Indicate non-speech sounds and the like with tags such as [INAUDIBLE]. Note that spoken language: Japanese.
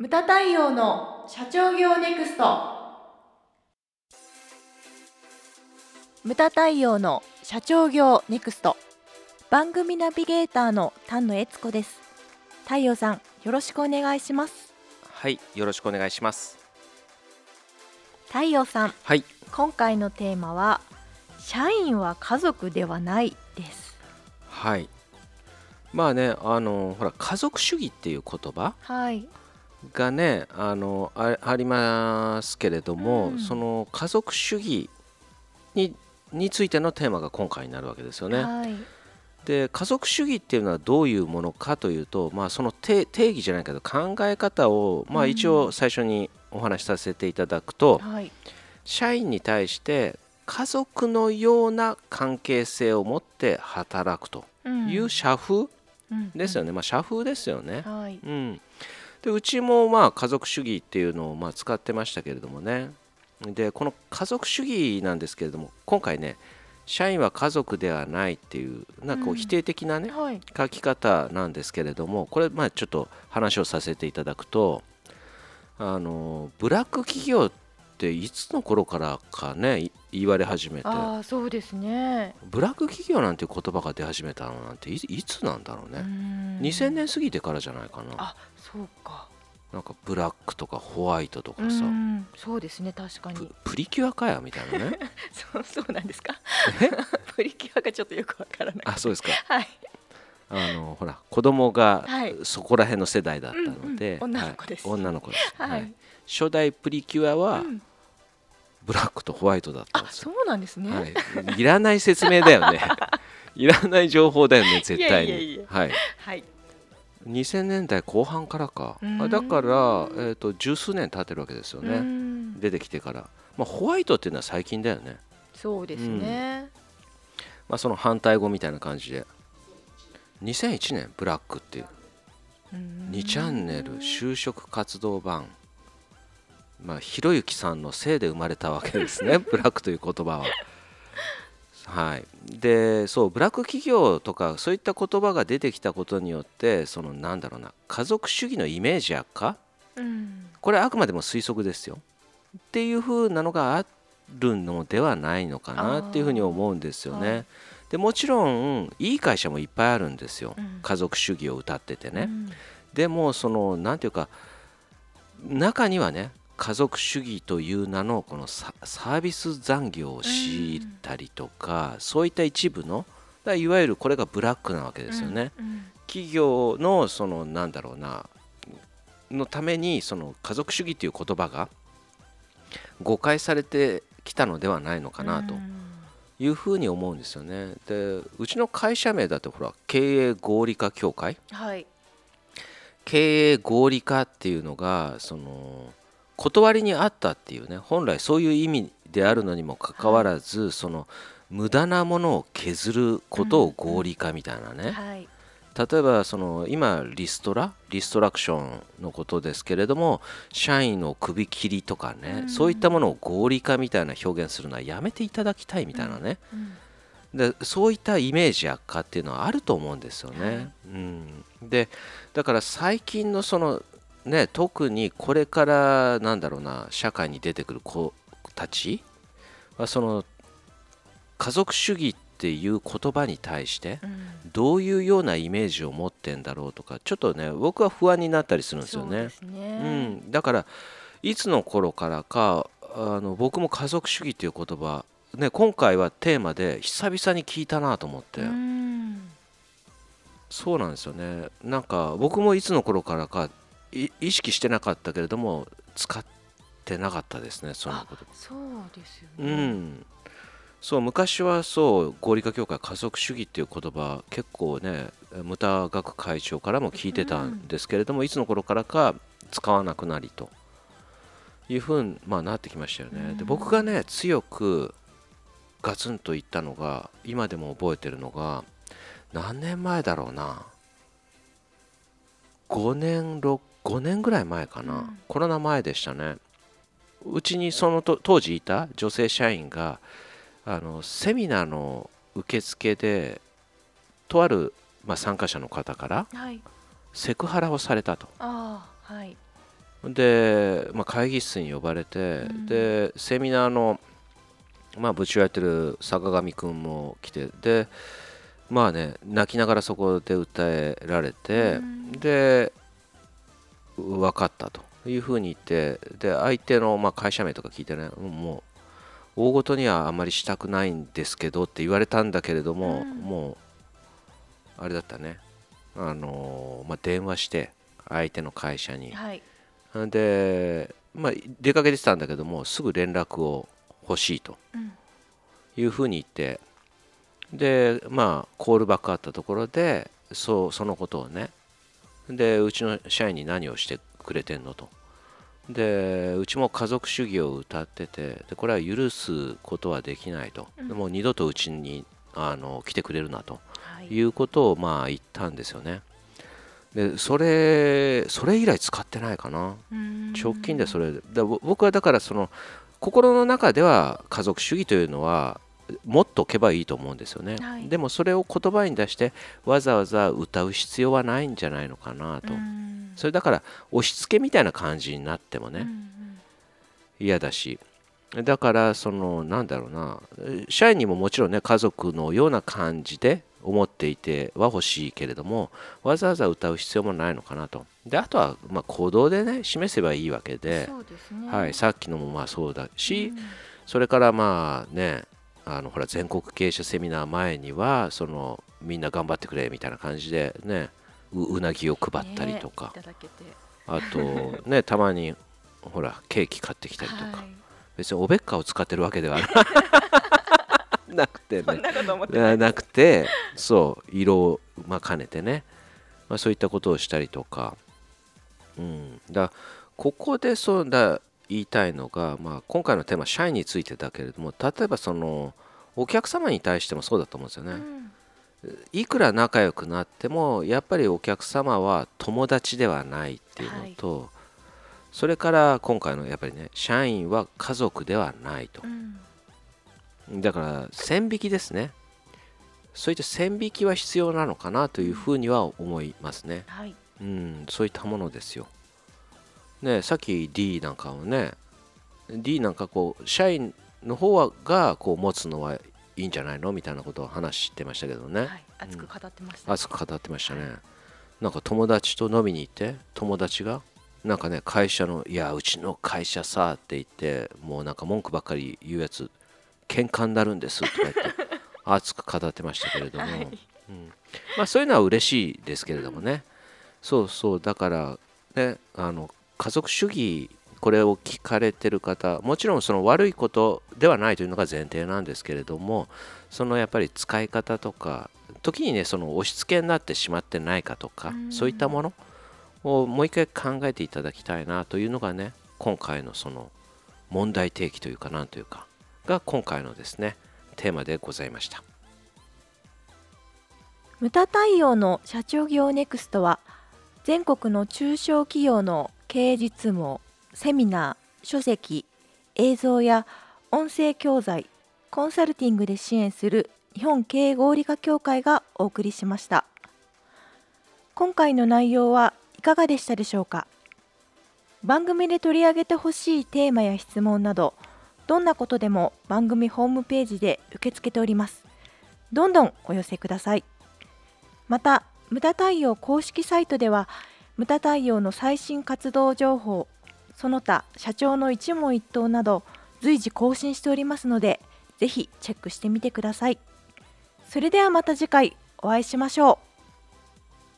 ムタ太陽の社長業ネクスト。ムタ太陽の社長業ネクスト。番組ナビゲーターの丹野悦子です。太陽さんよろしくお願いします。はい、よろしくお願いします。太陽さんはい、今回のテーマは社員は家族ではないです。はい。まあね、あのほら家族主義っていう言葉。はいがね、あのあありますけれども、うん。その家族主義にについてのテーマが今回になるわけですよね。はい。で家族主義っていうのはどういうものかというと、まあ、その定定義じゃないけど考え方を、まあ、うん。一応最初にお話しさせていただくと、はい。社員に対して家族のような関係性を持って働くという社風ですよねね、まあ、社風ですよね。はい。うん、でうちもまあ家族主義っていうのをまあ使ってましたけれどもね。でこの家族主義なんですけれども今回ね社員は家族ではないっていうなんかこううん否定的なね、はい。書き方なんですけれどもこれまあちょっと話をさせていただくとあのブラック企業っていつの頃からかねい言われ始めて。ああそうですね。ブラック企業なんていう言葉が出始めたのなんていいつなんだろうね、2000年過ぎてからじゃないかな。あそうか。なんかブラックとかホワイトとかうさん。そうですね確かプに。プリキュアかやみたいなね。[LAUGHS] そうそうなんですか？え？[LAUGHS] プリキュアがちょっとよくわからない。あそうですか。はい。あのほら子供がはい。そこら辺の世代だったので、うんうん女の子です。はい女の子です、はい。初代プリキュアはうん。ブラックとホワイトだったんあですよ、そうなんですね。はい、いらない説明だよね [LAUGHS] いらない情報だよね [LAUGHS] 絶対に。はい。はい。2000年代後半からか。だから、えー、と十数年経ってるわけですようねん。出てきてから、まあ、ホワイトっていうのは最近だよね、そうですね。まあ、その反対語みたいな感じで。2001年ブラックっていう。2チャンネル就職活動版。まあひろゆきさんのせいで生まれたわけですね。[LAUGHS] ブラックという言葉は。はい、でそうブラック企業とかそういった言葉が出てきたことによってそのなんだろうな家族主義のイメージ悪化？うん。これはあくまでも推測ですよ。っていう風なのがあるのではないのかなっていうふうに思うんですよね。はい。でもちろんいい会社もいっぱいあるんですよ、うん。家族主義を歌っててね。うん。でもそのなんていうか中にはね家族主義という名のこのササービス残業を強いたりとか、そういった一部のだいわゆるこれがブラックなわけですよね。うん企業のそのなんだろうなのためにその家族主義という言葉が誤解されてきたのではないのかなとうん。いうふうに思うんですよね。でうちの会社名だってほら経営合理化協会？はい。経営合理化っていうのがその断りにあったっていうね本来そういう意味であるのにもかかわらず、その無駄なものを削ることを合理化みたいなね、はい。例えばその今リストラリストラクションのことですけれども社員の首切りとかね、うん。そういったものを合理化みたいな表現するのはやめていただきたいみたいなね、うん。でそういったイメージ悪化っていうのはあると思うんですよね。はい。うん、でだから最近のそのね特にこれからなんだろうな社会に出てくる子たちはその家族主義っていう言葉に対してうん。どういうようなイメージを持ってんだろうとかちょっとね僕は不安になったりするんですよね。そうですうねん、だからいつの頃からかあの僕も家族主義っていう言葉ね今回はテーマで久々に聞いたなと思って、うん。そうなんですよね。なんか僕もいつの頃からかい意識してなかったけれども使ってなかったですねそのことそうですようねん。そう昔はそう合理化協会家族主義っていう言葉結構ねムタ学会長からも聞いてたんですけれども、いつの頃からか使わなくなりと。いうふうに、まあ、なってきましたよね。うん。で僕がね強くガツンと言ったのが今でも覚えてるのが何年前だろうな。5年6 5年ぐらい前かな、うん。コロナ前でしたね。うちにそのと当時いた女性社員があのセミナーの受付でとある、まあ、参加者の方からはい。セクハラをされたと。はい。で、まあ、会議室に呼ばれて、うん、でセミナーの、まあ、部長やってる坂上君も来てでまあね泣きながらそこで訴えられて、うん、で分かったというふうに言ってで相手のまあ会社名とか聞いてねもう大ごとにはあんまりしたくないんですけどって言われたんだけれども、うん、もうあれだったね。あの、まあ、電話して相手の会社に、はい、で、まあ、出かけてたんだけどもすぐ連絡を欲しいというふうに言って、でまあコールバックあったところでそうそのことをねでうちの社員に何をしてくれてんのと。でうちも家族主義を歌っててでこれは許すことはできないと、うん、もう二度とうちにあの来てくれるなと、はい、いうことをまあ言ったんですよね。でそれそれ以来使ってないかな。直近でそれで。僕はだからその心の中では家族主義というのはもっとけばいいと思うんですよね、はい、でもそれを言葉に出してわざわざ歌う必要はないんじゃないのかなと。それだから押し付けみたいな感じになってもね嫌だし。だからそのなんだろうな。社員にももちろんね家族のような感じで思っていては欲しいけれどもわざわざ歌う必要もないのかなと。であとはま行動でね示せばいいわけで、ね、はい、さっきのもまあそうだし、うん、それからまあねあのほら全国経営者セミナー前にはそのみんな頑張ってくれみたいな感じでねうなぎを配ったりとか、ね、あとね [LAUGHS] たまにほらケーキ買ってきたりとか、はい、別におべっかを使ってるわけではなく [LAUGHS] てね。ななくてそう色を、まあ、兼ねてね、まあ、そういったことをしたりとか、うん、だここでそうだ言いたいのが、まあ、今回のテーマ社員についてだけれども例えばそのお客様に対してもそうだと思うんですよね。うん、いくら仲良くなってもやっぱりお客様は友達ではないっていうのと、はい、それから今回のやっぱりね社員は家族ではないと、うん、だから線引きですね。そういった線引きは必要なのかなというふうには思いますね、はい、うん、そういったものですよ。ね、さっき D なんかをね D なんかこう社員の方はがこう持つのはいいんじゃないのみたいなことを話してましたけどね、はい、熱く語ってました、うん、熱く語ってましたね、はい、なんか友達と飲みに行って友達がなんかね会社の「いやうちの会社さ」って言ってもうなんか文句ばっかり言うやつ喧嘩になるんですとか言って [LAUGHS] 熱く語ってましたけれども、はい、うん、まあそういうのは嬉しいですけれどもね。そうそう。だからねあの家族主義これを聞かれてる方もちろんその悪いことではないというのが前提なんですけれどもそのやっぱり使い方とか時にねその押し付けになってしまってないかとかそういったものをもう一回考えていただきたいなというのがね今回のその問題提起というかなんというかが今回のですねテーマでございました。無駄対応の社長業ネクストは全国の中小企業の経営実務セミナー書籍映像や音声教材コンサルティングで支援する日本経営合理化協会がお送りしました。今回の内容はいかがでしたでしょうか？番組で取り上げてほしいテーマや質問などどんなことでも番組ホームページで受け付けております。どんどんお寄せください。また無駄対応公式サイトでは無駄対応の最新活動情報その他社長の一問一答など随時更新しておりますのでぜひチェックしてみてください。それではまた次回お会いしましょう。